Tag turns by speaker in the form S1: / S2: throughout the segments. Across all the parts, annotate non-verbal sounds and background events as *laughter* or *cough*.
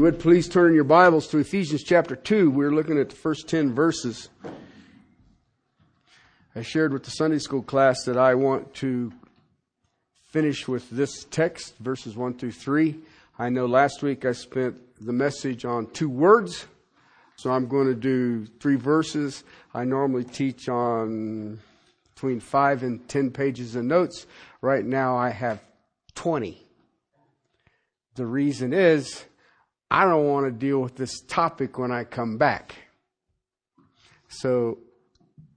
S1: You would please turn your Bibles to Ephesians chapter 2. We're looking at the first 10 verses. I shared with the Sunday school class that I want to finish with this text, verses 1 through 3. I know last week I spent the message on two words, so I'm going to do three verses. I normally teach on between 5 and 10 pages of notes. Right now I have 20. The reason is I don't want to deal with this topic when I come back. So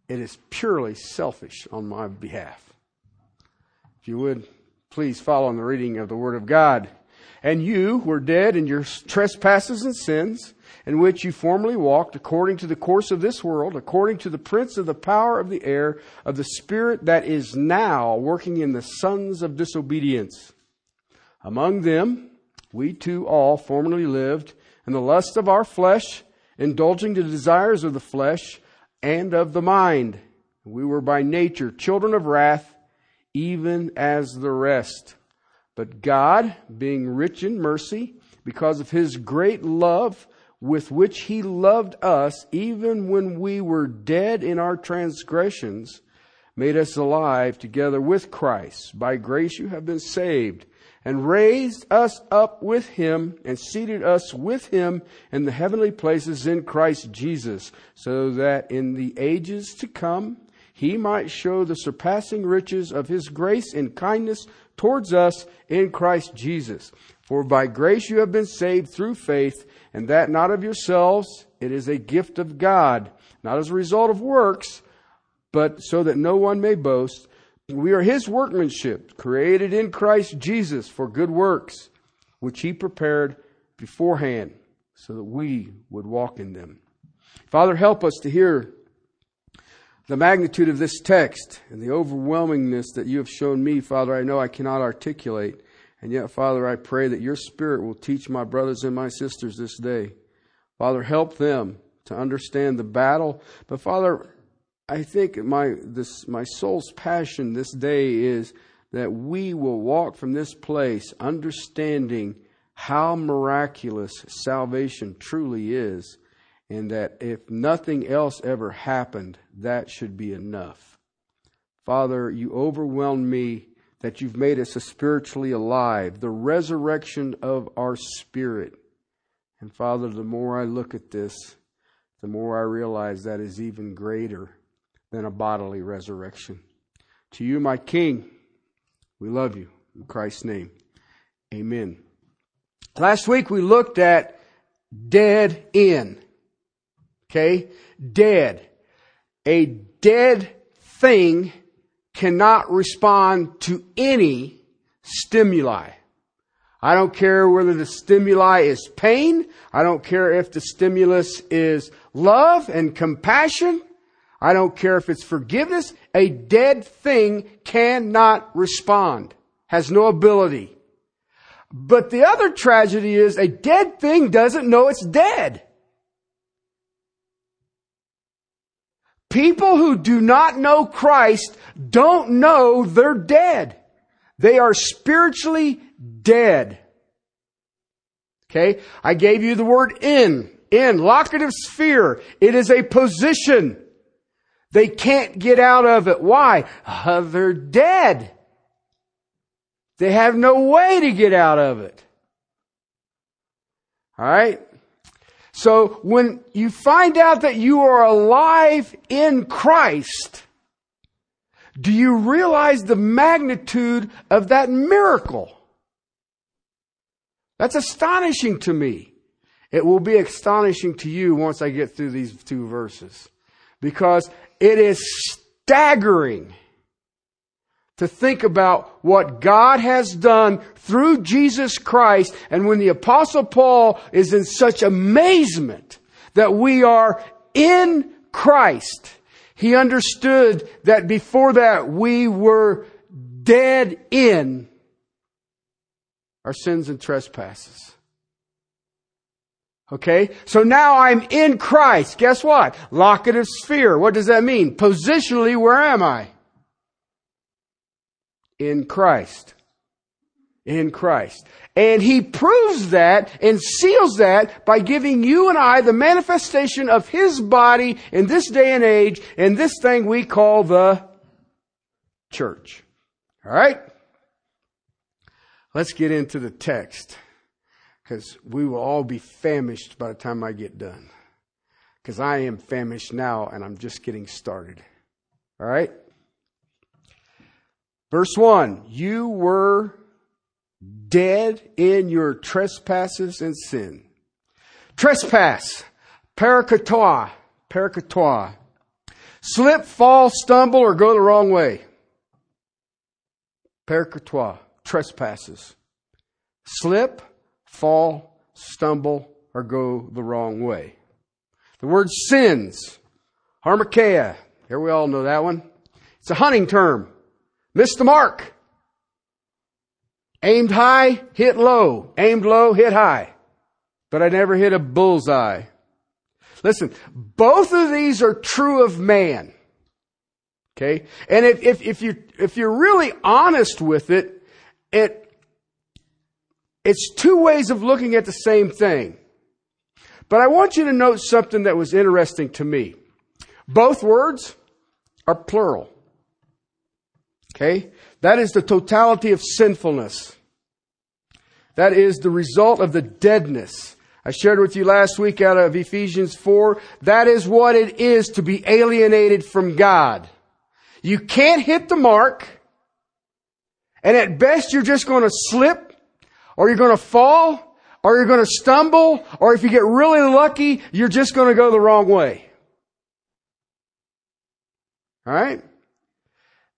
S1: it is purely selfish on my behalf. If you would, please follow in the reading of the Word of God. And you were dead in your trespasses and sins, in which you formerly walked according to the course of this world, according to the prince of the power of the air, of the spirit that is now working in the sons of disobedience. Among them, we too all formerly lived in the lust of our flesh, indulging the desires of the flesh and of the mind. We were by nature children of wrath, even as the rest. But God, being rich in mercy, because of his great love with which he loved us, even when we were dead in our transgressions, made us alive together with Christ. By grace you have been saved and raised us up with him and seated us with him in the heavenly places in Christ Jesus, so that in the ages to come he might show the surpassing riches of his grace and kindness towards us in Christ Jesus. For by grace you have been saved through faith, and that not of yourselves, it is a gift of God, not as a result of works, but so that no one may boast. We are his workmanship, created in Christ Jesus for good works, which he prepared beforehand so that we would walk in them. Father, help us to hear the magnitude of this text and the overwhelmingness that you have shown me, Father, I know I cannot articulate. And yet, Father, I pray that your Spirit will teach my brothers and my sisters this day. Father, help them to understand the battle. But Father, I think my this my soul's passion this day is that we will walk from this place understanding how miraculous salvation truly is and that if nothing else ever happened that should be enough. Father, you overwhelm me that you've made us spiritually alive, the resurrection of our spirit. And Father, the more I look at this, the more I realize that is even greater than a bodily resurrection. To you, my King, we love you. In Christ's name, amen. Last week we looked at dead in. Okay? Dead. A dead thing cannot respond to any stimuli. I don't care whether the stimuli is pain. I don't care if the stimulus is love and compassion. I don't care if it's forgiveness. A dead thing cannot respond, has no ability. But the other tragedy is a dead thing doesn't know it's dead. People who do not know Christ don't know they're dead. They are spiritually dead. Okay? I gave you the word in. In. Locative sphere. It is a position. They can't get out of it. Why? Uh, they're dead. They have no way to get out of it. Alright? So when you find out that you are alive in Christ, do you realize the magnitude of that miracle? That's astonishing to me. It will be astonishing to you once I get through these two verses. Because it is staggering to think about what God has done through Jesus Christ. And when the apostle Paul is in such amazement that we are in Christ, he understood that before that we were dead in our sins and trespasses. Okay? So now I'm in Christ. Guess what? Locative sphere. What does that mean? Positionally, where am I? In Christ. in Christ. And he proves that and seals that by giving you and I the manifestation of his body in this day and age in this thing we call the church. All right? Let's get into the text because we will all be famished by the time I get done. Because I am famished now and I'm just getting started. All right? Verse 1 You were dead in your trespasses and sin. Trespass, paraptoma, paraptoma. Slip, fall, stumble, or go the wrong way. Paraptoma, trespasses. Slip, fall, stumble, or go the wrong way. The word sins, hamartia. Here we all know that one. It's a hunting term. Miss the mark. Aimed high, hit low. Aimed low, hit high. But I never hit a bullseye. Listen, both of these are true of man. Okay? And if, if, if you, if you're really honest with it, it, it's two ways of looking at the same thing. But I want you to note something that was interesting to me. Both words are plural. Okay? That is the totality of sinfulness. That is the result of the deadness. I shared with you last week out of Ephesians 4. That is what it is to be alienated from God. You can't hit the mark. And at best you're just going to slip or you're going to fall or you're going to stumble or if you get really lucky, you're just going to go the wrong way. Alright?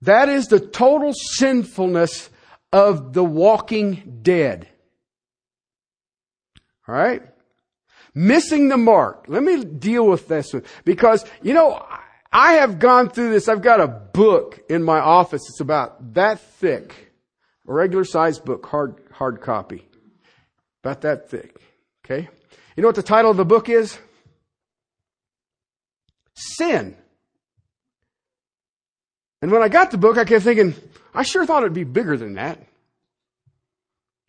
S1: That is the total sinfulness of the walking dead. All right? Missing the mark. Let me deal with this one. Because, you know, I have gone through this. I've got a book in my office. It's about that thick. A regular sized book, hard, hard copy. About that thick. Okay? You know what the title of the book is? Sin. And when I got the book, I kept thinking, I sure thought it'd be bigger than that.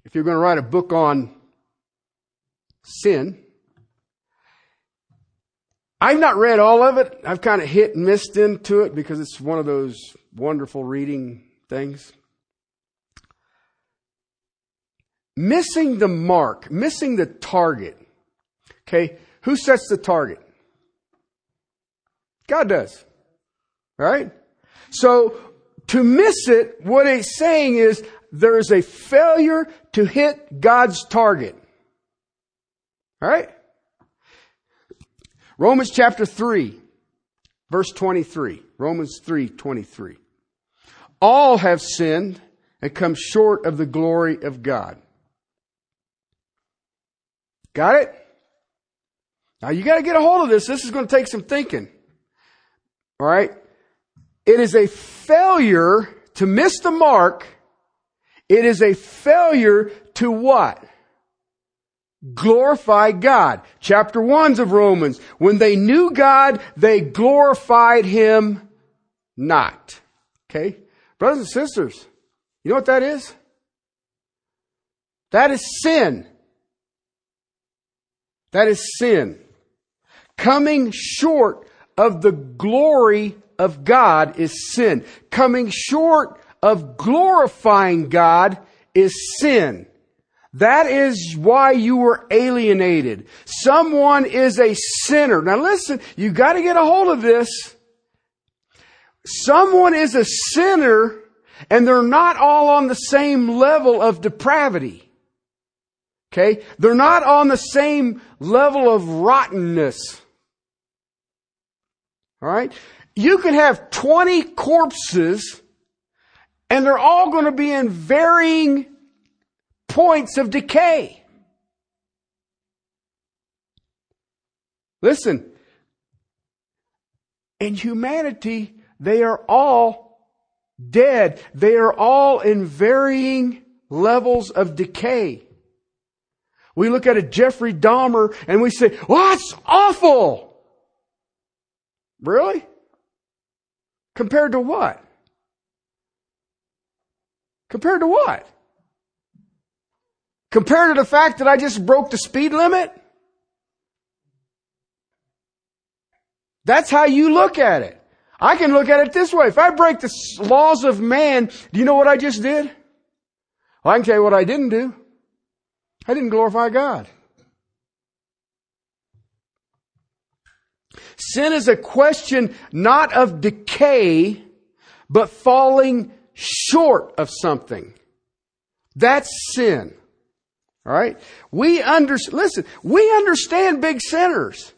S1: If you're going to write a book on sin. I've not read all of it. I've kind of hit and missed into it because it's one of those wonderful reading things. Missing the mark, missing the target. Okay, who sets the target? God does. Right? So, to miss it, what it's saying is there is a failure to hit God's target. All right? Romans chapter 3, verse 23. Romans 3, 23. All have sinned and come short of the glory of God. Got it? Now you gotta get a hold of this. This is gonna take some thinking. Alright? It is a failure to miss the mark. It is a failure to what? glorify God. Chapter 1 of Romans. When they knew God, they glorified Him not. Okay? Brothers and sisters, you know what that is? That is sin. That is sin. Coming short of the glory of God is sin. Coming short of glorifying God is sin. That is why you were alienated. Someone is a sinner. Now listen, you gotta get a hold of this. Someone is a sinner and they're not all on the same level of depravity. Okay? They're not on the same level of rottenness. Alright? You can have 20 corpses and they're all going to be in varying points of decay. Listen, in humanity, they are all dead. They are all in varying levels of decay. We look at a Jeffrey Dahmer and we say, well, that's awful. Really? Compared to what? Compared to what? compared to the fact that I just broke the speed limit? That's how you look at it. I can look at it this way. If I break the laws of man, do you know what I just did? Well, I can tell you what I didn't do. I didn't glorify God. Sin is a question not of decay, but falling short of something. That's sin. All right? We under, listen, we understand big sinners.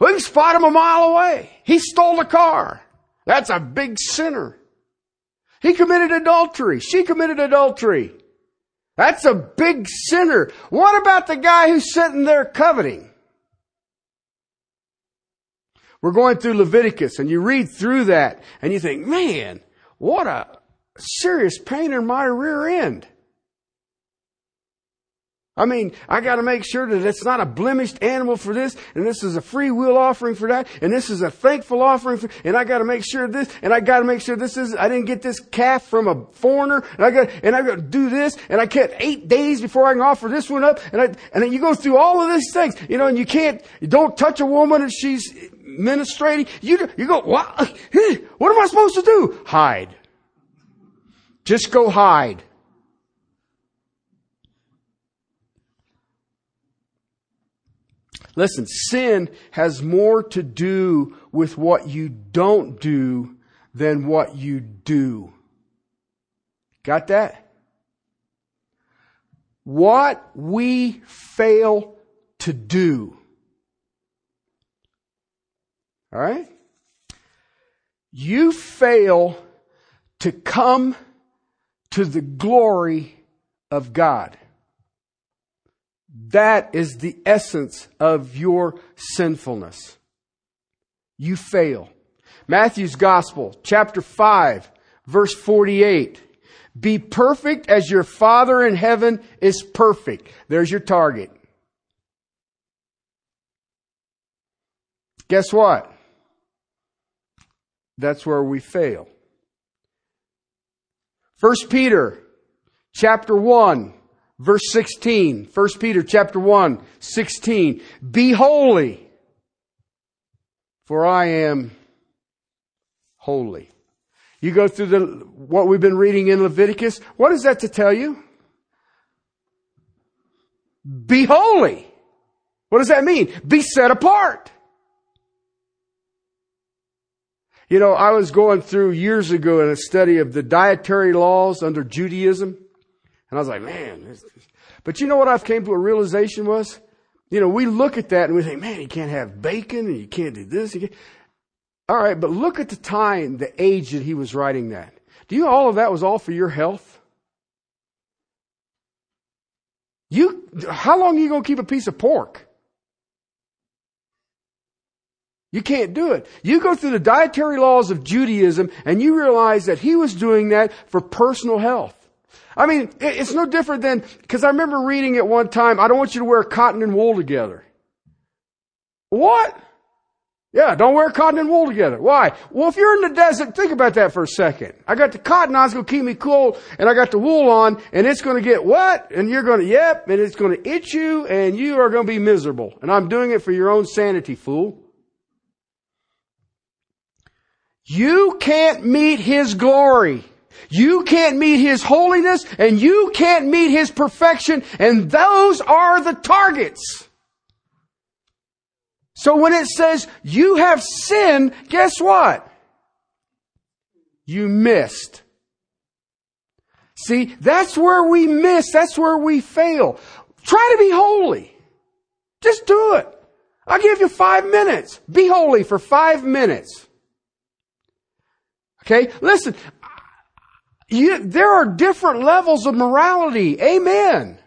S1: We can spot him a mile away. He stole a car. That's a big sinner. He committed adultery. She committed adultery. That's a big sinner. What about the guy who's sitting there coveting? We're going through Leviticus and you read through that and you think, man, what a serious pain in my rear end. I mean, I gotta make sure that it's not a blemished animal for this, and this is a free will offering for that, and this is a thankful offering for, and I gotta make sure this, and I gotta make sure this is, I didn't get this calf from a foreigner, and I got, and I gotta do this, and I can't eight days before I can offer this one up, and I, and then you go through all of these things, you know, and you can't, you don't touch a woman if she's ministrating. You, you go, what? *laughs* What am I supposed to do? Hide. Just go hide. Listen, sin has more to do with what you don't do than what you do. Got that? What we fail to do. All right? You fail to come to the glory of God. That is the essence of your sinfulness. You fail. Matthew's Gospel, chapter 5, verse 48. Be perfect as your Father in heaven is perfect. There's your target. Guess what? That's where we fail. First Peter chapter 1 verse 16. 1 Peter chapter 1, 16. Be holy, for I am holy. You go through the, what we've been reading in Leviticus. What is that to tell you? Be holy. What does that mean? Be set apart. You know, I was going through years ago in a study of the dietary laws under Judaism. And I was like, man. But you know what I've came to a realization was? You know, we look at that and we think, man, you can't have bacon and you can't do this. Can't. All right, but look at the time, the age that he was writing that. Do you know all of that was all for your health? You, how long are you going to keep a piece of pork? You can't do it. You go through the dietary laws of Judaism and you realize that he was doing that for personal health. I mean, it's no different than, because I remember reading at one time, I don't want you to wear cotton and wool together. What? Yeah, don't wear cotton and wool together. Why? Well, if you're in the desert, think about that for a second. I got the cotton on, it's going to keep me cool, and I got the wool on, and it's going to get wet, and you're going to, yep, and it's going to itch you, and you are going to be miserable. And I'm doing it for your own sanity, fool. You can't meet His glory you can't meet His holiness and you can't meet His perfection and those are the targets. So when it says you have sinned, guess what? You missed. See, that's where we miss. That's where we fail. Try to be holy. Just do it. I'll give you five minutes. Be holy for five minutes. Okay? Listen, you, there are different levels of morality. Amen.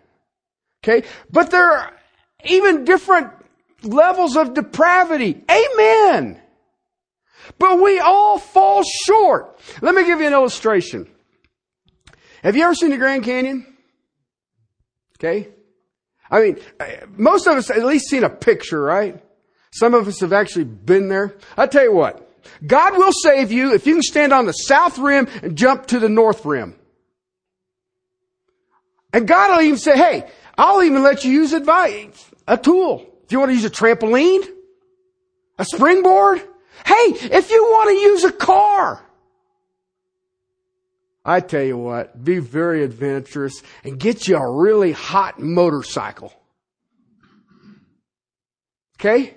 S1: Okay. But there are even different levels of depravity. Amen. But we all fall short. Let me give you an illustration. Have you ever seen the Grand Canyon? Okay. I mean, uh, most of us at least seen a picture, right? Some of us have actually been there. I tell you what, God will save you if you can stand on the south rim and jump to the north rim. And God will even say, hey, I'll even let you use advice, a tool. If you want to use a trampoline, a springboard, hey, if you want to use a car, I tell you what, be very adventurous and get you a really hot motorcycle. Okay?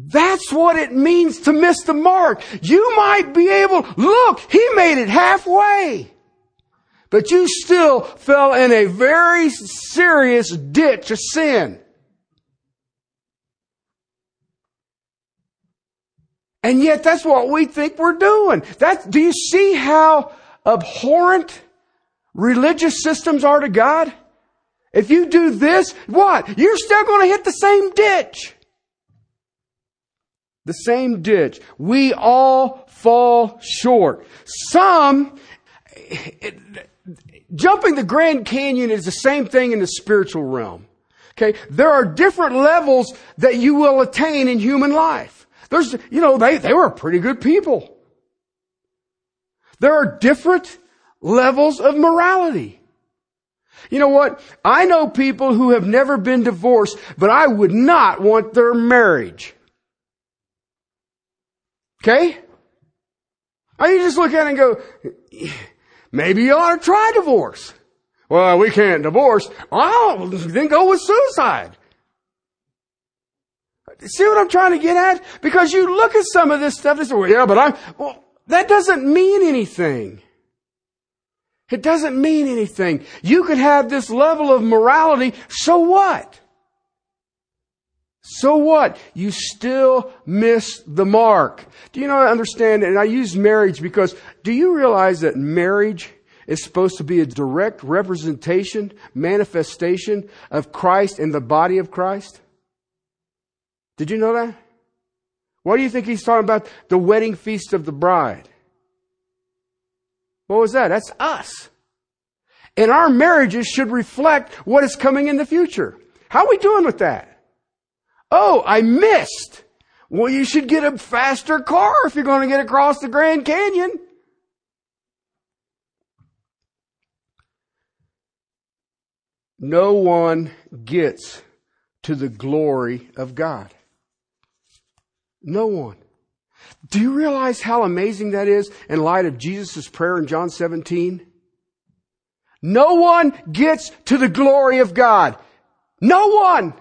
S1: That's what it means to miss the mark. You might be able, look, he made it halfway. But you still fell in a very serious ditch of sin. And yet that's what we think we're doing. That, do you see how abhorrent religious systems are to God? If you do this, what? You're still going to hit the same ditch. The same ditch. We all fall short. Some, it, jumping the Grand Canyon is the same thing in the spiritual realm. Okay. There are different levels that you will attain in human life. There's, you know, they, they were pretty good people. There are different levels of morality. You know what? I know people who have never been divorced, but I would not want their marriage. Okay? Or you just look at it and go, maybe you ought to try divorce. Well, we can't divorce. Well, then go with suicide. See what I'm trying to get at? Because you look at some of this stuff and say, well, yeah, but I'm, well, that doesn't mean anything. It doesn't mean anything. You can have this level of morality, so what? So what? You still miss the mark. Do you know, I understand, and I use marriage because do you realize that marriage is supposed to be a direct representation, manifestation of Christ in the body of Christ? Did you know that? What do you think he's talking about? The wedding feast of the bride. What was that? That's us. And our marriages should reflect what is coming in the future. How are we doing with that? Oh, I missed. Well, you should get a faster car if you're going to get across the Grand Canyon. No one gets to the glory of God. No one. Do you realize how amazing that is in light of Jesus' prayer in John 17? No one gets to the glory of God. No one.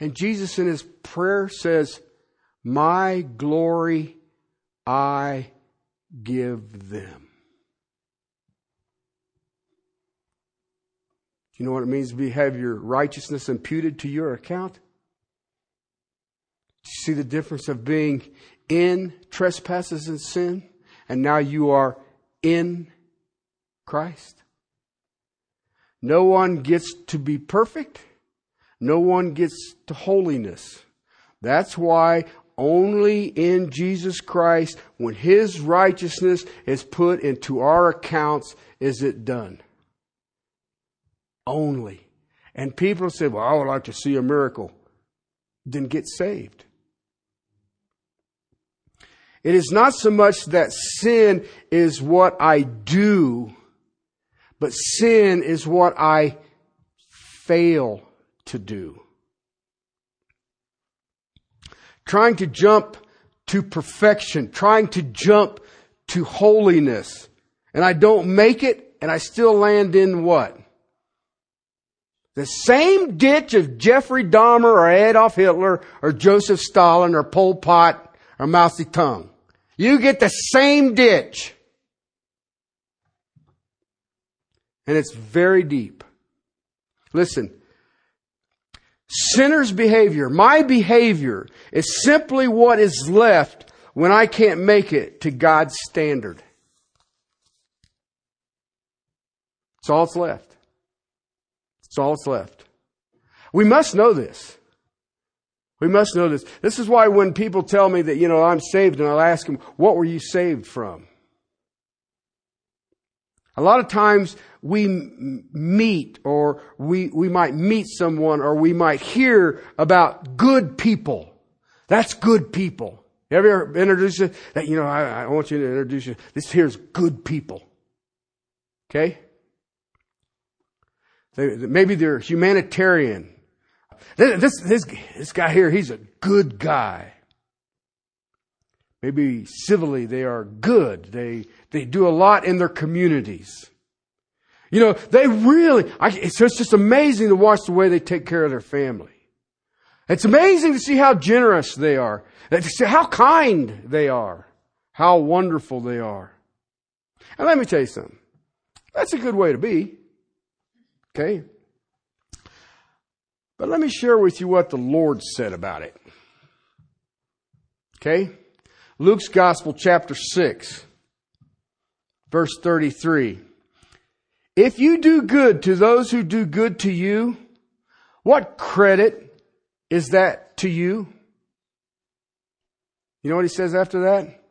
S1: And Jesus in his prayer says, my glory I give them. Do you know what it means to have your righteousness imputed to your account? Do you see the difference of being in trespasses and sin, and now you are in Christ? No one gets to be perfect. No one gets to holiness. That's why only in Jesus Christ, when His righteousness is put into our accounts, is it done. Only. And people say, well, I would like to see a miracle. Then get saved. It is not so much that sin is what I do, but sin is what I fail to do. Trying to jump to perfection, trying to jump to holiness, and I don't make it, and I still land in what? The same ditch of Jeffrey Dahmer or Adolf Hitler or Joseph Stalin or Pol Pot or Mao Zedong. You get the same ditch. And it's very deep. Listen, sinner's behavior, my behavior, is simply what is left when I can't make it to God's standard. It's all that's left. It's all that's left. We must know this. We must know this. This is why when people tell me that, you know, I'm saved and I'll ask them, what were you saved from? A lot of times we meet or we, we might meet someone or we might hear about good people. That's good people. You ever introduced it? That, you know, I, I want you to introduce you. This here's good people. Okay? They, maybe they're humanitarian. This, this, this guy here, he's a good guy. Maybe civilly they are good. They, they do a lot in their communities. You know, they really, I, it's just amazing to watch the way they take care of their family. It's amazing to see how generous they are, how kind they are, how wonderful they are. And let me tell you something. That's a good way to be. Okay? But let me share with you what the Lord said about it. Okay? Luke's Gospel, chapter 6, verse 33. If you do good to those who do good to you, what credit is that to you? You know what he says after that?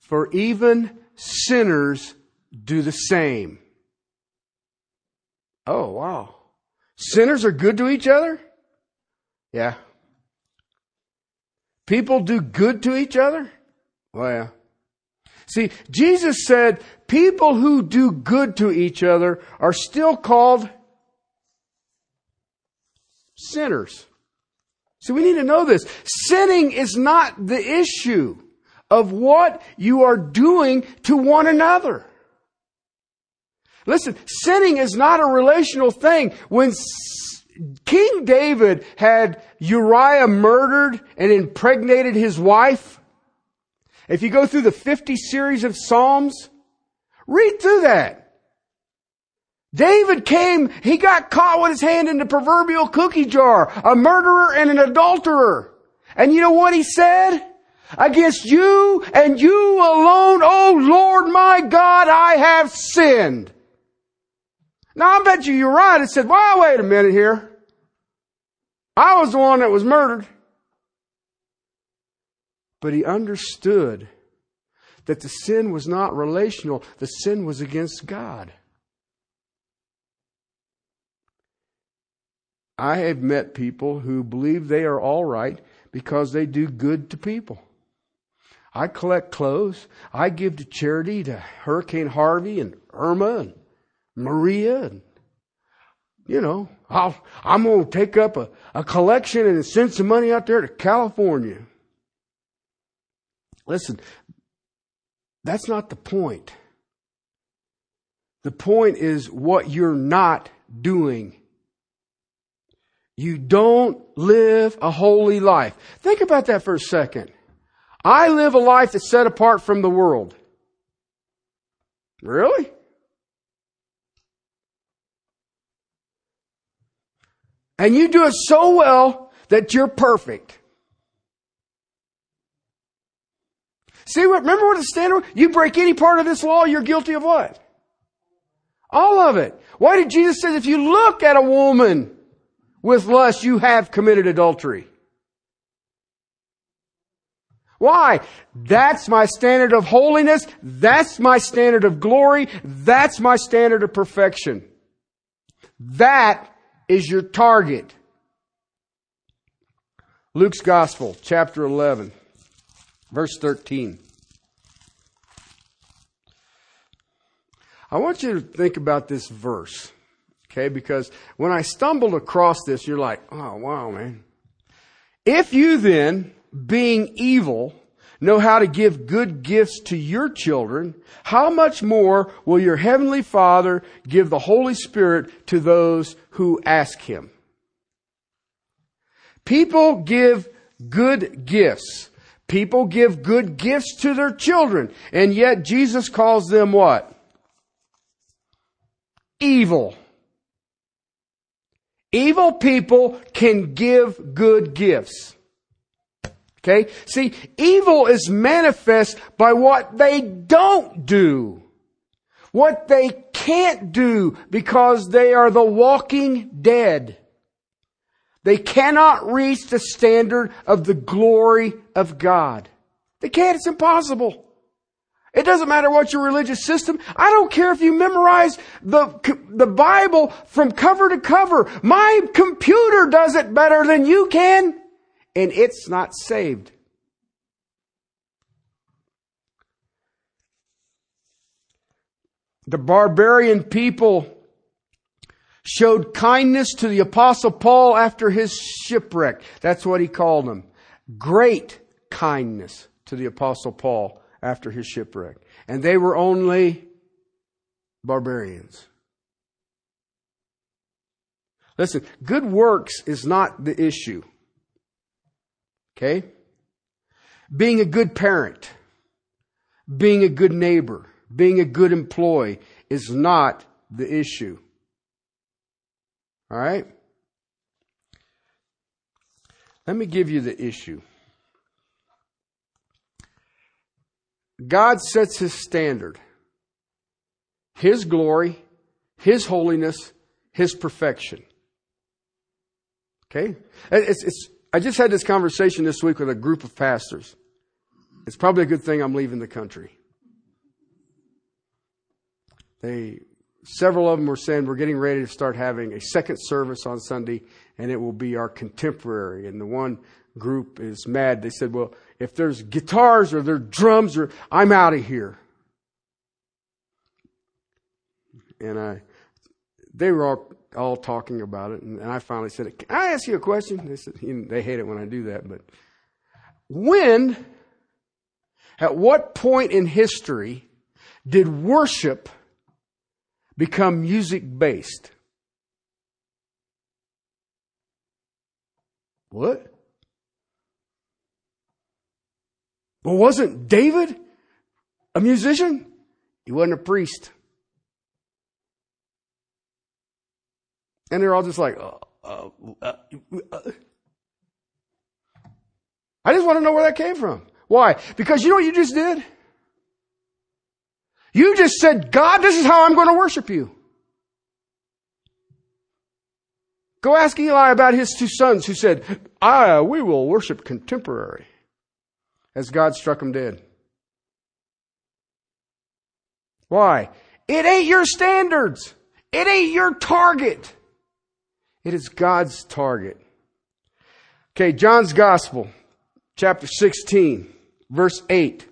S1: For even sinners do the same. Oh, wow. Sinners are good to each other? Yeah. People do good to each other? Well, yeah. See, Jesus said people who do good to each other are still called sinners. So we need to know this. Sinning is not the issue of what you are doing to one another. Listen, sinning is not a relational thing. When King David had Uriah murdered and impregnated his wife, if you go through the 50 series of Psalms, read through that. David came, he got caught with his hand in the proverbial cookie jar, a murderer and an adulterer. And you know what he said? Against you and you alone, oh Lord my God, I have sinned. Now I bet you. It said, well, wait a minute here. I was the one that was murdered. But he understood that the sin was not relational. The sin was against God. I have met people who believe they are all right because they do good to people. I collect clothes. I give to charity to Hurricane Harvey and Irma and Maria and you know, I'll, I'm going to take up a, a collection and send some money out there to California. Listen, that's not the point. The point is what you're not doing you don't live a holy life. Think about that for a second. I live a life that's set apart from the world. Really? And you do it so well that you're perfect. See, remember what the standard? You break any part of this law, you're guilty of what? All of it. Why did Jesus say if you look at a woman with lust, you have committed adultery. Why? That's my standard of holiness. That's my standard of glory. That's my standard of perfection. That is your target. Luke's Gospel, chapter 11, verse 13. I want you to think about this verse. Okay, because when I stumbled across this, you're like, oh wow, man. If you then, being evil, know how to give good gifts to your children, how much more will your heavenly Father give the Holy Spirit to those who ask Him? People give good gifts. People give good gifts to their children. And yet Jesus calls them what? Evil. Evil people can give good gifts. Okay? See, evil is manifest by what they don't do. What they can't do because they are the walking dead. They cannot reach the standard of the glory of God. They can't. It's impossible. It doesn't matter what your religious system. I don't care if you memorize the, the Bible from cover to cover. My computer does it better than you can, and it's not saved. the barbarian people showed kindness to the apostle Paul after his shipwreck. That's what he called them. Great kindness to the apostle Paul after his shipwreck. And they were only barbarians. Listen, good works is not the issue. Okay? Being a good parent, being a good neighbor, being a good employee is not the issue. All right? Let me give you the issue. God sets his standard. His glory, His holiness, His perfection. Okay? It's, it's, I just had this conversation this week with a group of pastors. It's probably a good thing I'm leaving the country. They, several of them were saying we're getting ready to start having a second service on Sunday, and it will be our contemporary. And the one group is mad. They said, "Well, if there's guitars or there's drums, or I'm out of here." And I, they were all all talking about it, and, I finally said, "Can I ask you a question?" They said, "They hate it when I do that, but when, at what point in history, did worship become music based?" What? Well, wasn't David a musician? He wasn't a priest. And they're all just like, uh, uh, uh, uh, I just want to know where that came from. Why? Because you know what you just did? You just said, God, this is how I'm going to worship you. Go ask Eli about his two sons who said, ah, we will worship contemporary as God struck them dead. Why? It ain't your standards. It ain't your target. It is God's target. Okay, John's Gospel, chapter 16, verse 8.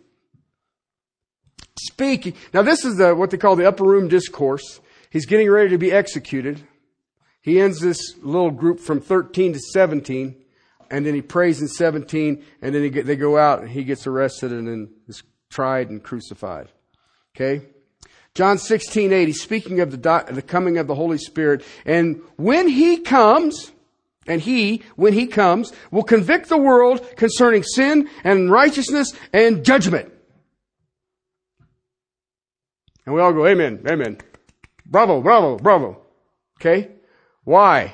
S1: Speaking. Now, this is the, what they call the upper room discourse. He's getting ready to be executed. He ends this little group from 13 to 17, and then he prays in 17, and then get, they go out and he gets arrested and then is tried and crucified. Okay? John 16, 8, he's speaking of the, the coming of the Holy Spirit. And when he comes, and he, when he comes, will convict the world concerning sin and righteousness and judgment. And we all go, Amen, Amen. Bravo, bravo, bravo. Okay? Why?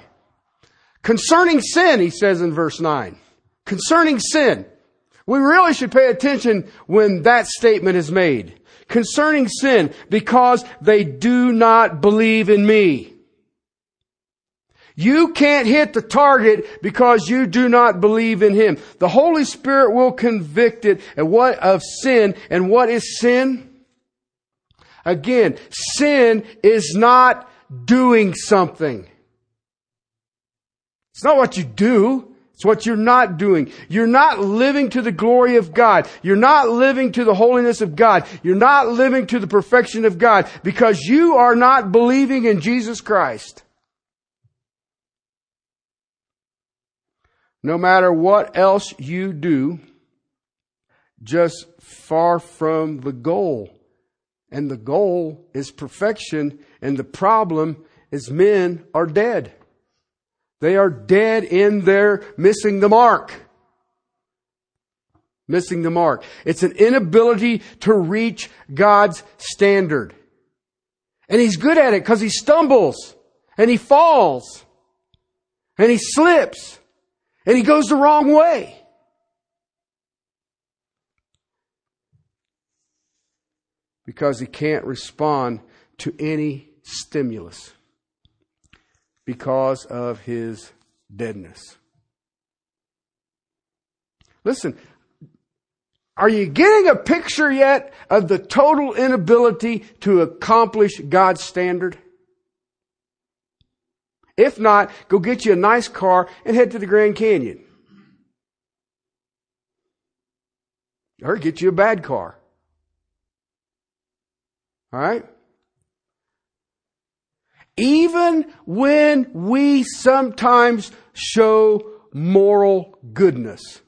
S1: Concerning sin, he says in verse 9. Concerning sin. We really should pay attention when that statement is made concerning sin because they do not believe in me. You can't hit the target because you do not believe in Him. The Holy Spirit will convict it and what of sin and what is sin? Again, sin is not doing something. It's not what you do. It's what you're not doing. You're not living to the glory of God. You're not living to the holiness of God. You're not living to the perfection of God because you are not believing in Jesus Christ. No matter what else you do, just far from the goal. And the goal is perfection, and the problem is men are dead. They are dead in their missing the mark. Missing the mark. It's an inability to reach God's standard. And he's good at it because he stumbles and he falls and he slips and he goes the wrong way. Because he can't respond to any stimulus because of his deadness. Listen, are you getting a picture yet of the total inability to accomplish God's standard? If not, go get you a nice car and head to the Grand Canyon. Or get you a bad car. All right? Even when we sometimes show moral goodness,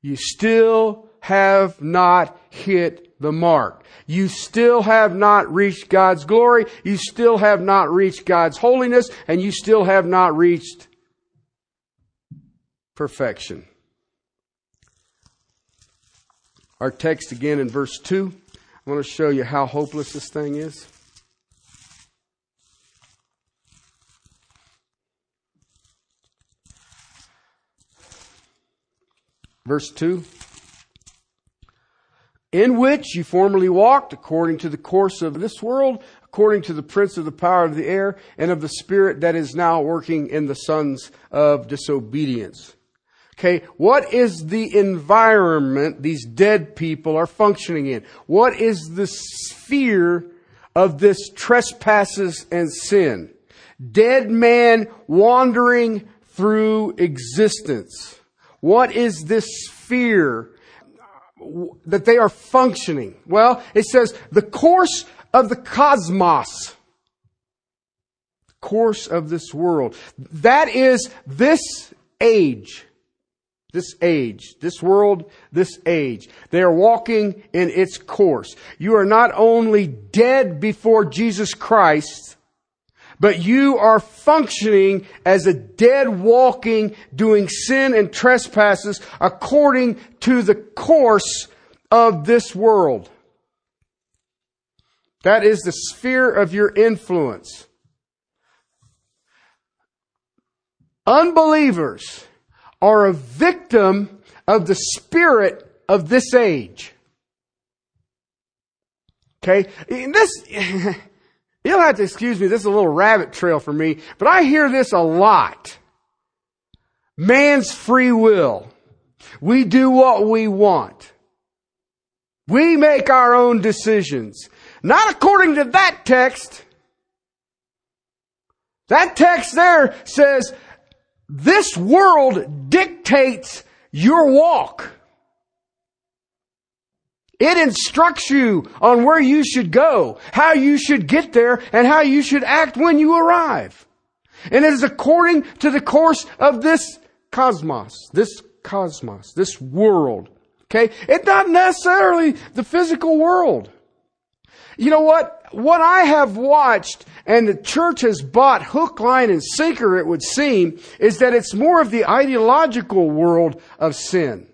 S1: you still have not hit the mark. You still have not reached God's glory. You still have not reached God's holiness and you still have not reached perfection. Our text again in verse 2. I want to show you how hopeless this thing is. Verse 2 In which you formerly walked according to the course of this world, according to the prince of the power of the air, and of the spirit that is now working in the sons of disobedience. Okay, what is the environment these dead people are functioning in? What is the sphere of this trespasses and sin? Dead man wandering through existence. What is this sphere that they are functioning? Well, it says the course of the cosmos. Course of this world. That is this age. This age, this world, this age. They are walking in its course. You are not only dead before Jesus Christ, but you are functioning as a dead walking, doing sin and trespasses according to the course of this world. That is the sphere of your influence. Unbelievers are a victim of the spirit of this age. Okay? This, *laughs* You'll have to excuse me, this is a little rabbit trail for me, but I hear this a lot. Man's free will. We do what we want. We make our own decisions. Not according to that text. That text there says, this world dictates your walk. It instructs you on where you should go, how you should get there, and how you should act when you arrive. And it is according to the course of this cosmos, this cosmos, this world. Okay? It's not necessarily the physical world. You know what? What I have watched and the church has bought hook, line, and sinker, it would seem, is that it's more of the ideological world of sin.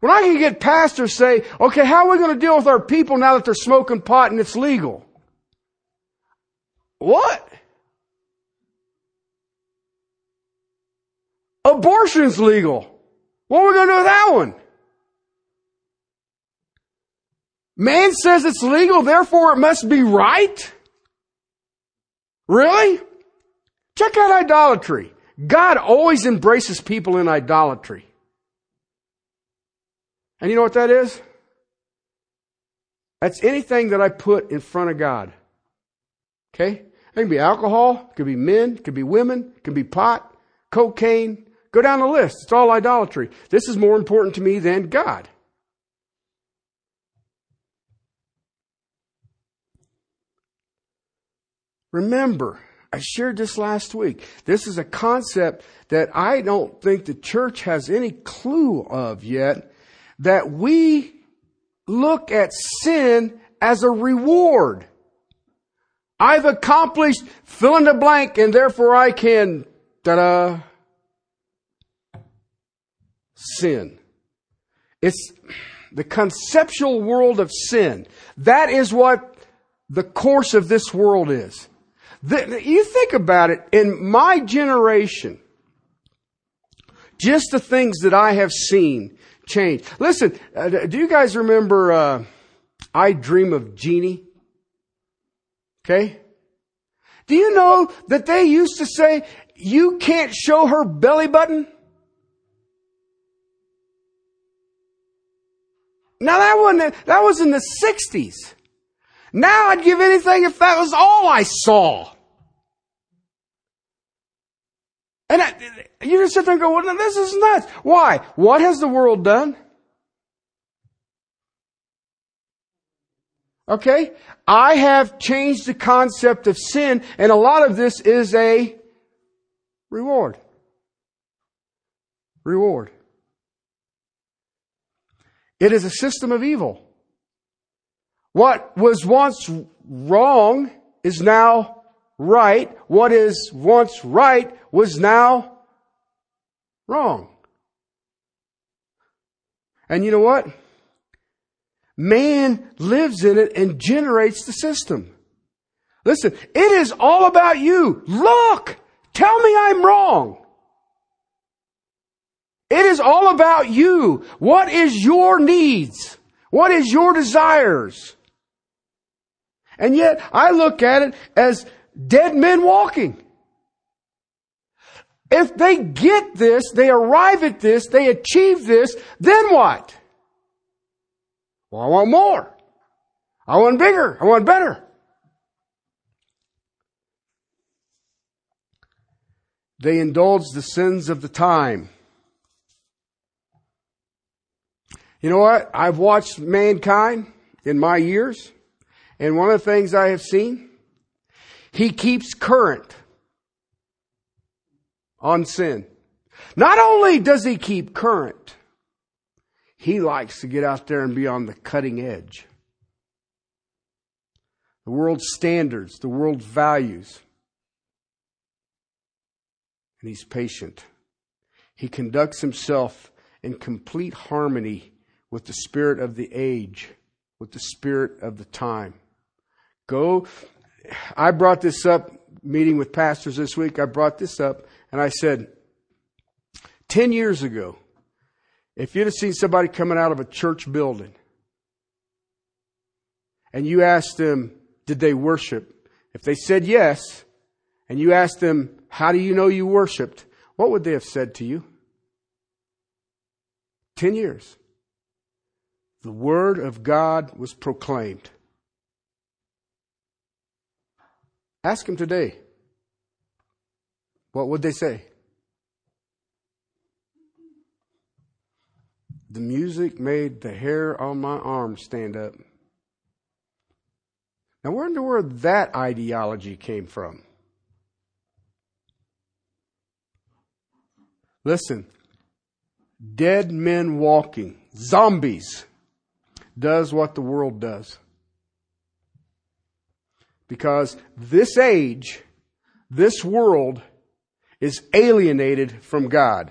S1: When I can get pastors say, okay, how are we going to deal with our people now that they're smoking pot and it's legal? What? Abortion's legal. What are we going to do with that one? Man says it's legal, therefore it must be right? Really? Check out idolatry. God always embraces people in idolatry. And you know what that is? That's anything that I put in front of God. Okay? It can be alcohol, it could be men, it could be women, it could be pot, cocaine. Go down the list. It's all idolatry. This is more important to me than God. Remember, I shared this last week. This is a concept that I don't think the church has any clue of yet that we look at sin as a reward. I've accomplished fill in the blank and therefore I can, ta-da, sin. It's the conceptual world of sin. That is what the course of this world is. The, you think about it, in my generation, just the things that I have seen change. Listen, uh, do you guys remember uh, I Dream of Jeannie? Okay? Do you know that they used to say, you can't show her belly button? Now that wasn't, that was in the 60s. Now I'd give anything if that was all I saw. And I, you just sit there and go, well, this is nuts. Why? What has the world done? Okay? I have changed the concept of sin, and a lot of this is a reward. Reward. It is a system of evil. What was once wrong is now right. What is once right was now wrong. And you know what? Man lives in it and generates the system. Listen, it is all about you. Look! Tell me I'm wrong. It is all about you. What is your needs? What is your desires? And yet I look at it as dead men walking. If they get this, they arrive at this, they achieve this, then what? Well, I want more. I want bigger. I want better. They indulge the sins of the time. You know what? I've watched mankind in my years, and one of the things I have seen, he keeps current on sin. Not only does he keep current, he likes to get out there and be on the cutting edge. The world's standards, the world's values. And he's patient. He conducts himself in complete harmony with the spirit of the age, with the spirit of the time. Go. I brought this up meeting with pastors this week. I brought this up and I said, 10 years ago, if you'd have seen somebody coming out of a church building and you asked them, did they worship? If they said yes, and you asked them, how do you know you worshiped? What would they have said to you? 10 years. The Word of God was proclaimed. Ask them today. What would they say? The music made the hair on my arm stand up. Now, wonder where that ideology came from. Listen, dead men walking, zombies, does what the world does. Because this age, this world is alienated from God.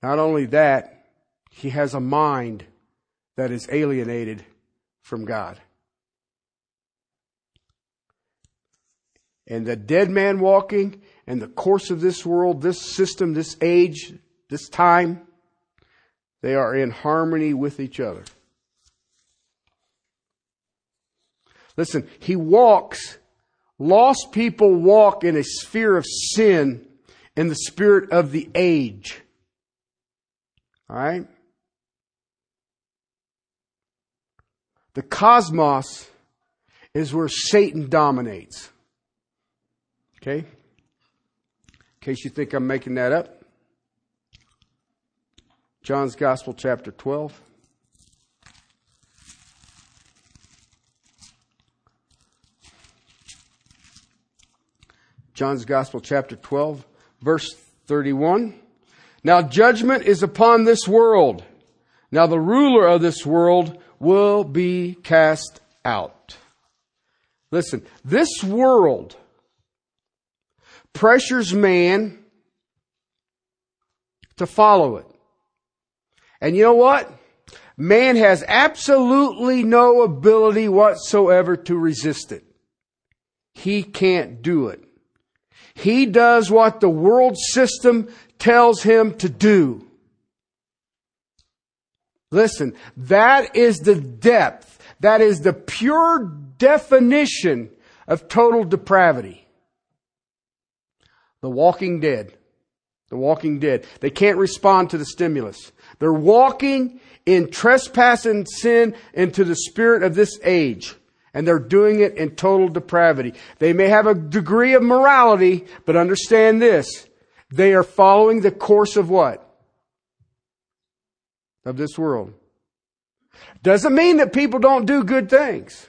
S1: Not only that, he has a mind that is alienated from God. And the dead man walking and the course of this world, this system, this age, this time, they are in harmony with each other. Listen, he walks Lost people walk in a sphere of sin in the spirit of the age. All right? The cosmos is where Satan dominates. Okay? In case you think I'm making that up. John's Gospel, chapter 12. John's Gospel, chapter 12, verse 31. Now judgment is upon this world. Now the ruler of this world will be cast out. Listen, this world pressures man to follow it. And you know what? Man has absolutely no ability whatsoever to resist it. He can't do it. He does what the world system tells him to do. Listen, that is the depth, that is the pure definition of total depravity. The walking dead. The walking dead. They can't respond to the stimulus. They're walking in trespass and sin into the spirit of this age and they're doing it in total depravity. They may have a degree of morality, but understand this. They are following the course of what? Of this world. Doesn't mean that people don't do good things.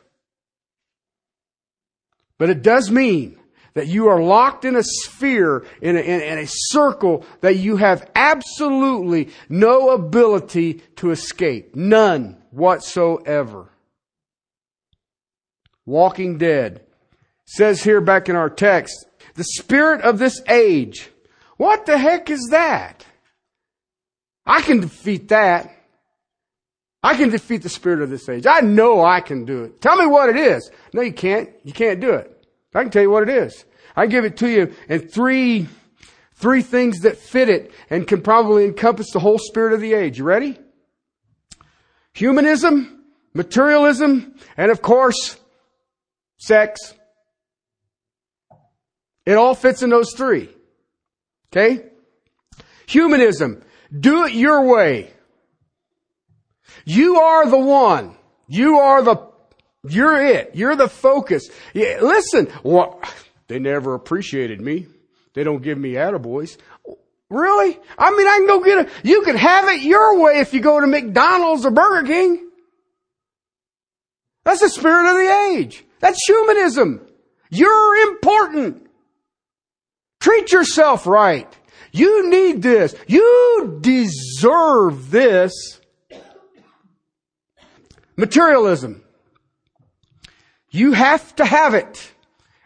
S1: But it does mean that you are locked in a sphere, in a, in, in a circle that you have absolutely no ability to escape. None whatsoever. Walking dead. Says here back in our text, the spirit of this age. What the heck is that? I can defeat that. I can defeat the spirit of this age. I know I can do it. Tell me what it is. No, you can't. You can't do it. I can tell you what it is. I give it to you in three, three things that fit it and can probably encompass the whole spirit of the age. You ready? Humanism, materialism, and of course, sex. It all fits in those three. Okay? Humanism. Do it your way. You are the one. You are the, you're it. You're the focus. Yeah, listen, well, they never appreciated me. They don't give me attaboys. Really? I mean, I can go get a, you can have it your way if you go to McDonald's or Burger King. That's the spirit of the age. That's humanism. You're important. Treat yourself right. You need this. You deserve this. Materialism. You have to have it.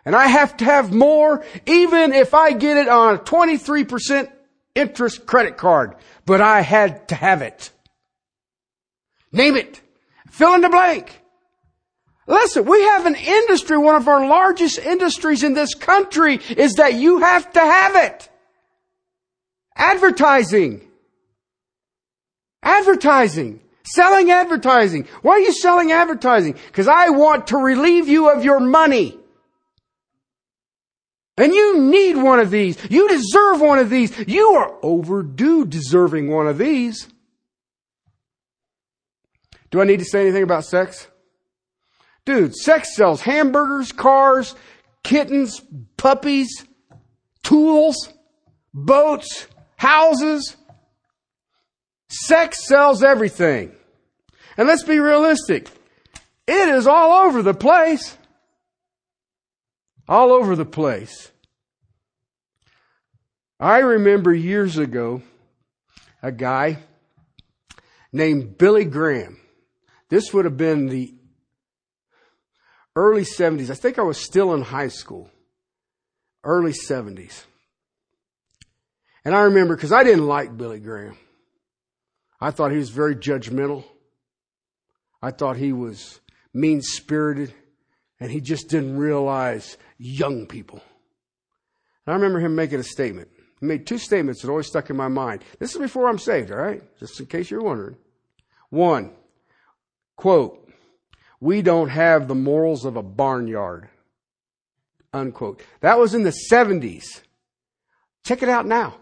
S1: And I have to have more even if I get it on a 23% interest credit card. But I had to have it. Name it. Fill in the blank. Listen, we have an industry, one of our largest industries in this country is that you have to have it. Advertising. Advertising. Selling advertising. Why are you selling advertising? Because I want to relieve you of your money. And you need one of these. You deserve one of these. You are overdue deserving one of these. Do I need to say anything about sex? Dude, sex sells hamburgers, cars, kittens, puppies, tools, boats, houses. Sex sells everything. And let's be realistic. It is all over the place. All over the place. I remember years ago a guy named Billy Graham. This would have been the early 70s. I think I was still in high school. Early 70s. And I remember because I didn't like Billy Graham. I thought he was very judgmental. I thought he was mean spirited and he just didn't realize young people. And I remember him making a statement. He made two statements that always stuck in my mind. This is before I'm saved, all right? Just in case you're wondering. One, quote, we don't have the morals of a barnyard. Unquote. That was in the 70s. Check it out now.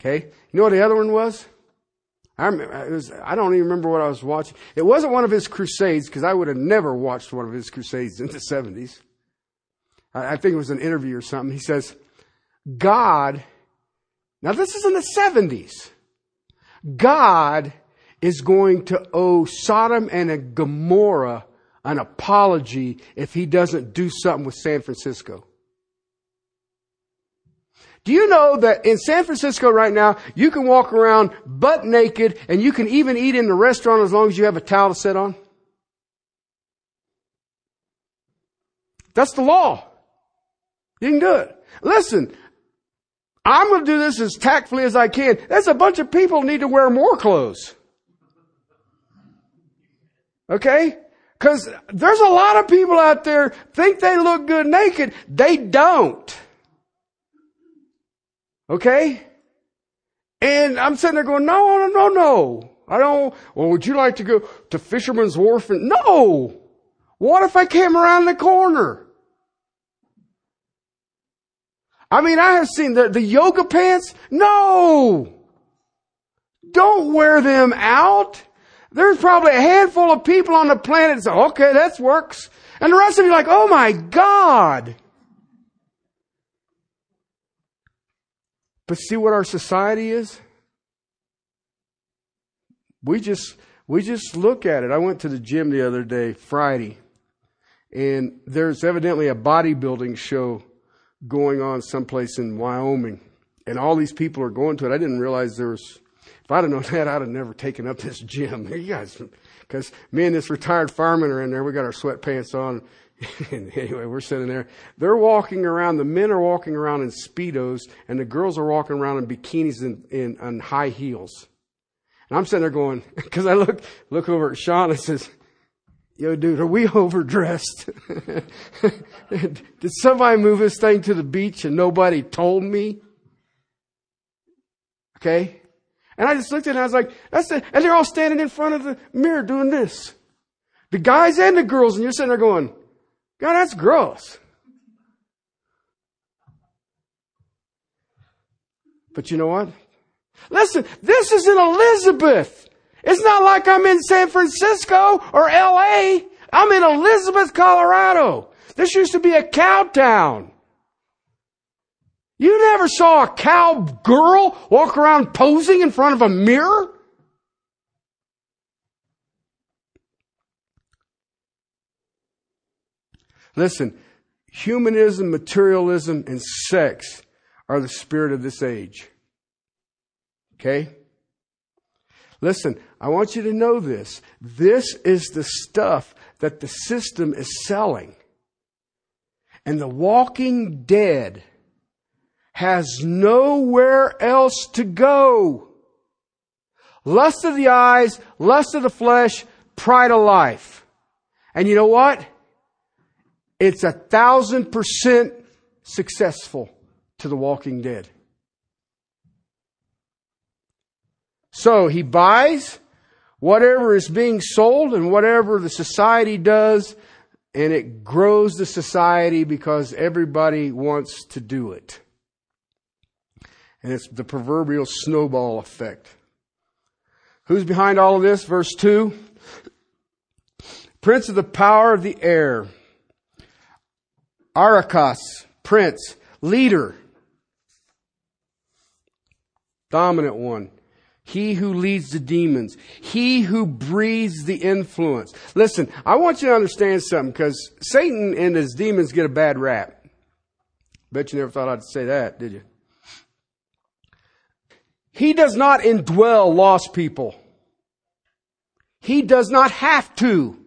S1: Okay? You know what the other one was? I, was, I don't even remember what I was watching. It wasn't one of his crusades because I would have never watched one of his crusades in the 70s. I, I think it was an interview or something. He says, God, now this is in the 70s. God is going to owe Sodom and Gomorrah an apology if he doesn't do something with San Francisco. Do you know that in San Francisco right now, you can walk around butt naked and you can even eat in the restaurant as long as you have a towel to sit on? That's the law. You can do it. Listen, I'm going to do this as tactfully as I can. There's a bunch of people need to wear more clothes. Okay? Cause there's a lot of people out there think they look good naked. They don't. Okay? And I'm sitting there going, no, no, no, no. I don't, well, would you like to go to Fisherman's Wharf? And, no! What if I came around the corner? I mean, I have seen the, the yoga pants. No! Don't wear them out. There's probably a handful of people on the planet that say, okay, that works. And the rest of you are like, oh my God. But see what our society is? we just we just look at it. I went to the gym the other day, Friday, and there's evidently a bodybuilding show going on someplace in Wyoming, and all these people are going to it. I didn't realize there was. If I'd have known that, I'd have never taken up this gym. *laughs* You guys, because me and this retired fireman are in there. We got our sweatpants on. *laughs* and anyway, we're sitting there. They're walking around. The men are walking around in speedos, and the girls are walking around in bikinis and in, high heels. And I'm sitting there going, *laughs* because I look look over at Sean and says, "Yo, dude, are we overdressed? Did somebody move this thing to the beach and nobody told me?" Okay. And I just looked at it and I was like, that's it. And they're all standing in front of the mirror doing this. The guys and the girls, and you're sitting there going, God, that's gross. But you know what? Listen, this is in Elizabeth. It's not like I'm in San Francisco or LA. I'm in Elizabeth, Colorado. This used to be a cow town. You never saw a cow girl walk around posing in front of a mirror? Listen, humanism, materialism, and sex are the spirit of this age. Okay? Listen, I want you to know this. This is the stuff that the system is selling. And the walking dead has nowhere else to go. Lust of the eyes, lust of the flesh, pride of life. And you know what? It's a thousand percent successful to the walking dead. So he buys whatever is being sold and whatever the society does, and it grows the society because everybody wants to do it. And it's the proverbial snowball effect. Who's behind all of this? Verse 2. Prince of the power of the air. Arachas, prince, leader, dominant one. He who leads the demons. He who breathes the influence. Listen, I want you to understand something because Satan and his demons get a bad rap. Bet you never thought I'd say that, did you? He does not indwell lost people. He does not have to.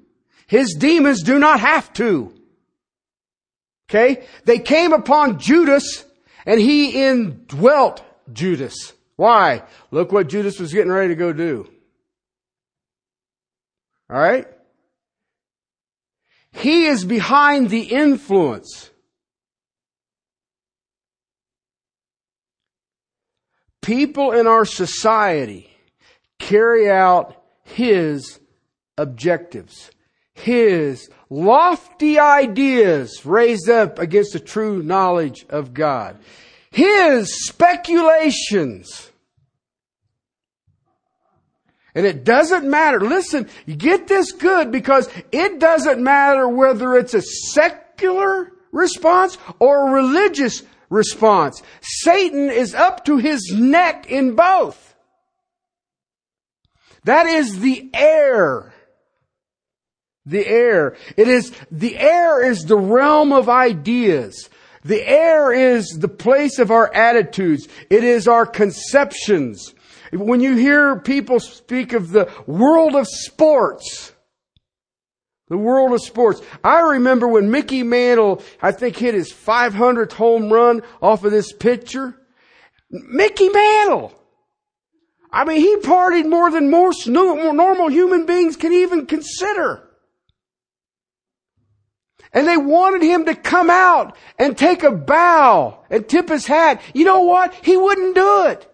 S1: His demons do not have to. Okay? They came upon Judas and he indwelt Judas. Why? Look what Judas was getting ready to go do. Alright? He is behind the influence. People in our society carry out his objectives, his lofty ideas raised up against the true knowledge of God. His speculations. And it doesn't matter. Listen, you get this good because it doesn't matter whether it's a secular response or a religious response. Satan is up to his neck in both. That is the air the air. It is, the air is the realm of ideas. The air is the place of our attitudes. It is our conceptions. When you hear people speak of the world of sports, the world of sports. I remember when Mickey Mantle, I think, hit his 500th home run off of this pitcher. Mickey Mantle! I mean, he partied more than most normal human beings can even consider. And they wanted him to come out and take a bow and tip his hat. You know what? He wouldn't do it.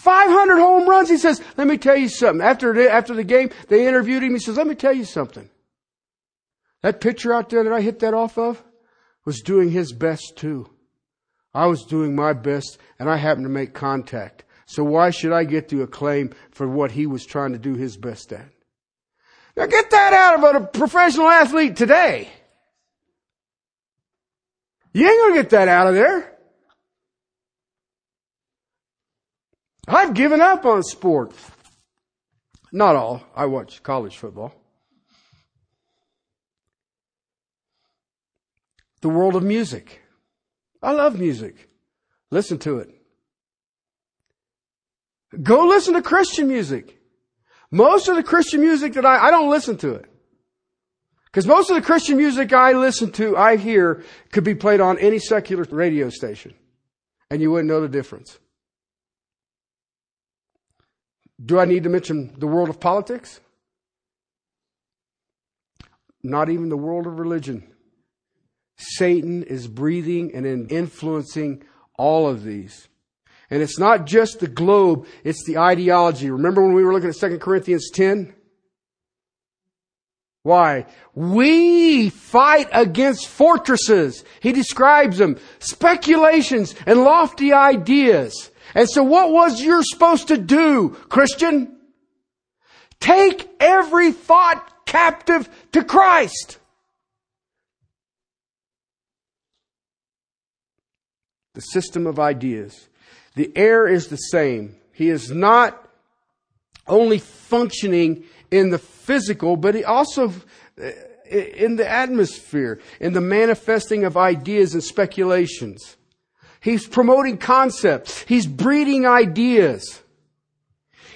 S1: 500 home runs. He says, let me tell you something. After the, after the game, they interviewed him. He says, let me tell you something. That pitcher out there that I hit that off of was doing his best too. I was doing my best and I happened to make contact. So why should I get the acclaim for what he was trying to do his best at? Now get that out of a professional athlete today. You ain't gonna get that out of there. I've given up on sports. Not all. I watch college football. The world of music. I love music. Listen to it. Go listen to Christian music. Most of the Christian music that I, I don't listen to it. Because most of the Christian music I listen to, I hear, could be played on any secular radio station. And you wouldn't know the difference. Do I need to mention the world of politics? Not even the world of religion. Satan is breathing and influencing all of these. And it's not just the globe, it's the ideology. Remember when we were looking at 2 Corinthians 10? Why? We fight against fortresses. He describes them. Speculations and lofty ideas. And so what was you're supposed to do, Christian? Take every thought captive to Christ. The system of ideas. The air is the same. He is not only functioning in the physical, but he also uh, in the atmosphere, in the manifesting of ideas and speculations. He's promoting concepts. He's breeding ideas.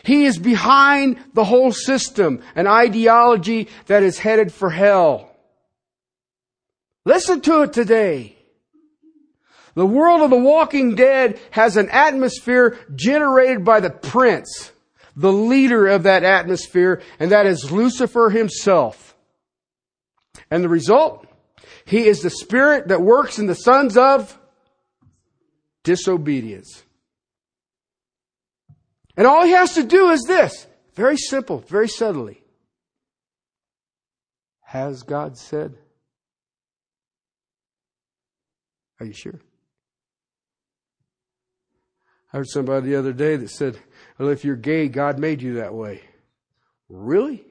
S1: He is behind the whole system, an ideology that is headed for hell. Listen to it today. The world of the walking dead has an atmosphere generated by the prince, the leader of that atmosphere, and that is Lucifer himself. And the result? He is the spirit that works in the sons of disobedience. And all he has to do is this. Very simple, very subtly. Has God said? Are you sure? I heard somebody the other day that said, Well, if you're gay, God made you that way. Really?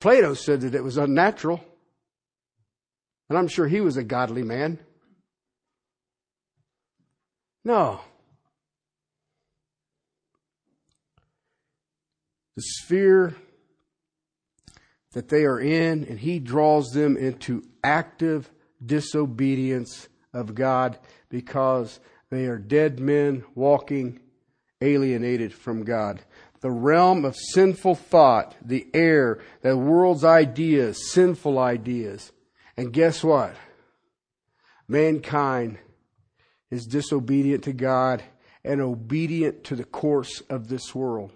S1: Plato said that it was unnatural. And I'm sure he was a godly man. No. The sphere that they are in, and he draws them into active disobedience of God because they are dead men walking alienated from God. The realm of sinful thought, the air, the world's ideas, sinful ideas. And guess what? Mankind is disobedient to God and obedient to the course of this world.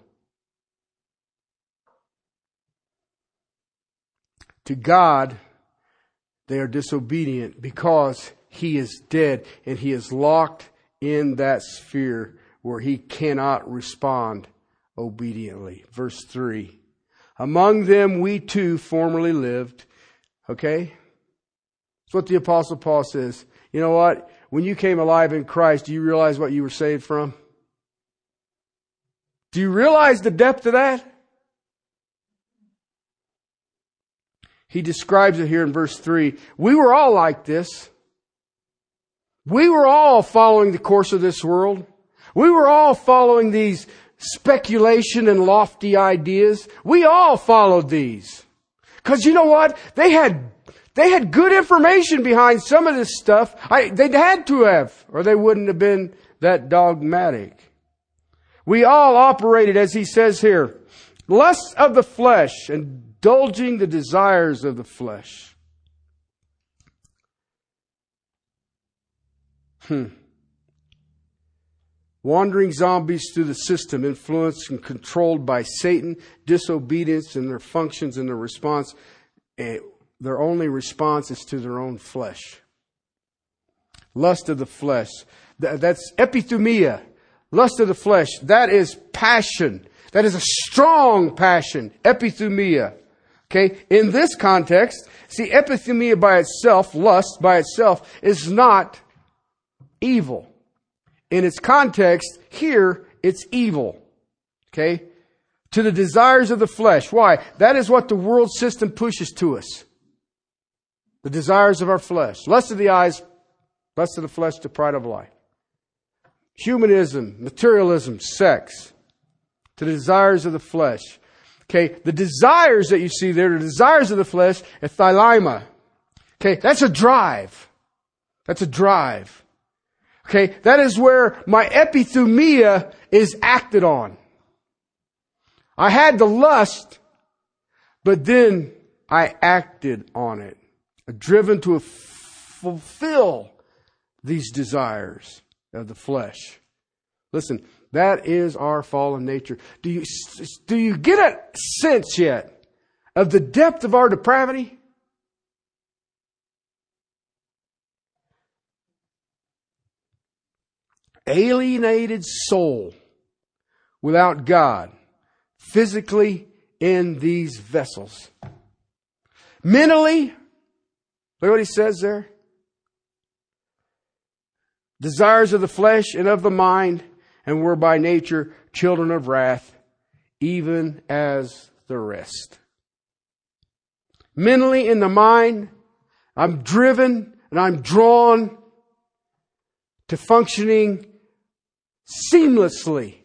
S1: To God, they are disobedient because he is dead and he is locked in that sphere where he cannot respond obediently. Verse 3. Among them we too formerly lived. Okay? That's what the apostle Paul says. You know what? When you came alive in Christ, do you realize what you were saved from? Do you realize the depth of that? He describes it here in verse 3. We were all like this. We were all following the course of this world. We were all following these speculation and lofty ideas. We all followed these. Cause you know what? They had, they had good information behind some of this stuff. I, they'd had to have, or they wouldn't have been that dogmatic. We all operated, as he says here, lust of the flesh, indulging the desires of the flesh. Hmm. Wandering zombies through the system, influenced and controlled by Satan, disobedience in their functions and their response. Their only response is to their own flesh. Lust of the flesh. That's epithumia. Lust of the flesh. That is passion. That is a strong passion. Epithumia. Okay? In this context, see, epithumia by itself, lust by itself, is not evil. In its context, here, it's evil. Okay? To the desires of the flesh. Why? That is what the world system pushes to us. The desires of our flesh. Lust of the eyes, lust of the flesh, the pride of life. Humanism, materialism, sex. to the desires of the flesh. Okay, the desires that you see there, the desires of the flesh, is thelema. Okay, that's a drive. That's a drive. Okay, that is where my epithumia is acted on. I had the lust, but then I acted on it, driven to fulfill these desires of the flesh. Listen, that is our fallen nature. Do you, do you get a sense yet of the depth of our depravity? Alienated soul without God, physically in these vessels. Mentally, look what he says there. Desires of the flesh and of the mind and were by nature children of wrath, even as the rest. Mentally in the mind, I'm driven and I'm drawn to functioning seamlessly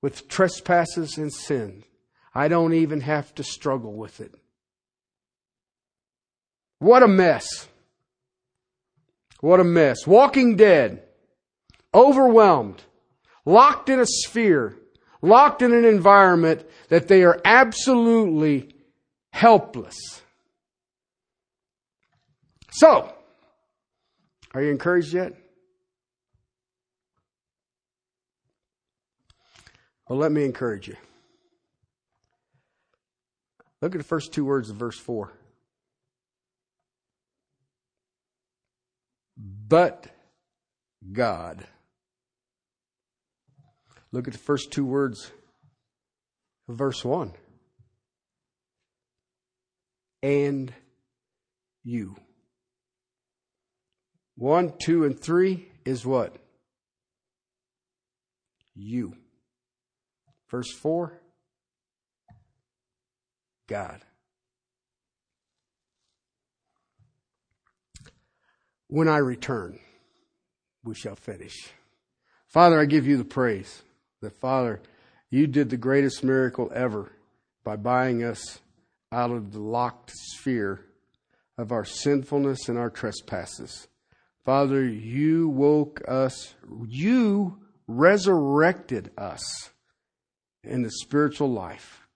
S1: with trespasses and sin. I don't even have to struggle with it. What a mess. What a mess. Walking dead. Overwhelmed locked in a sphere, locked in an environment that they are absolutely helpless. So, are you encouraged yet? Well, let me encourage you. Look at the first two words of verse 4. But God. Look at the first two words of verse 1. And you. 1, 2, and 3 is what? You. Verse 4 God. When I return, we shall finish. Father, I give you the praise that, Father, you did the greatest miracle ever by buying us out of the locked sphere of our sinfulness and our trespasses. Father, you woke us, you resurrected us in the spiritual life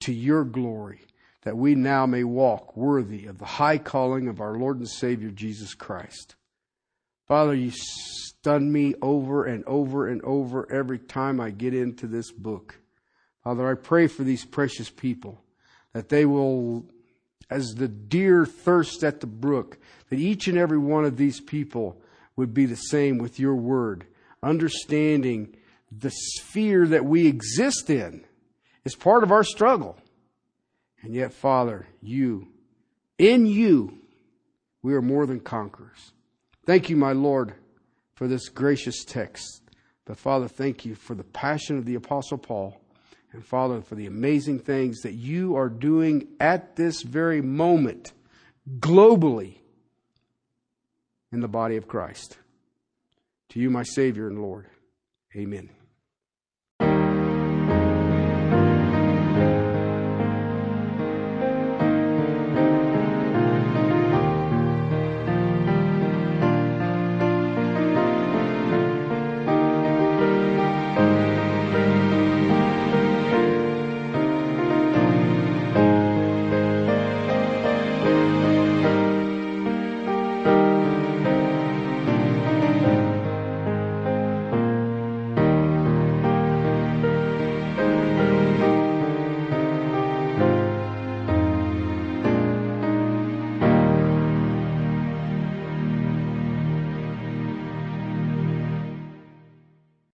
S1: to your glory, that we now may walk worthy of the high calling of our Lord and Savior Jesus Christ. Father, you stun me over and over and over every time I get into this book. Father, I pray for these precious people that they will, as the deer thirst at the brook, that each and every one of these people would be the same with your word, understanding the sphere that we exist in is part of our struggle. And yet, Father, you, in you, we are more than conquerors. Thank you, my Lord, for this gracious text. But Father, thank you for the passion of the Apostle Paul. And Father, for the amazing things that you are doing at this very moment, globally, in the body of Christ. To you, my Savior and Lord. Amen.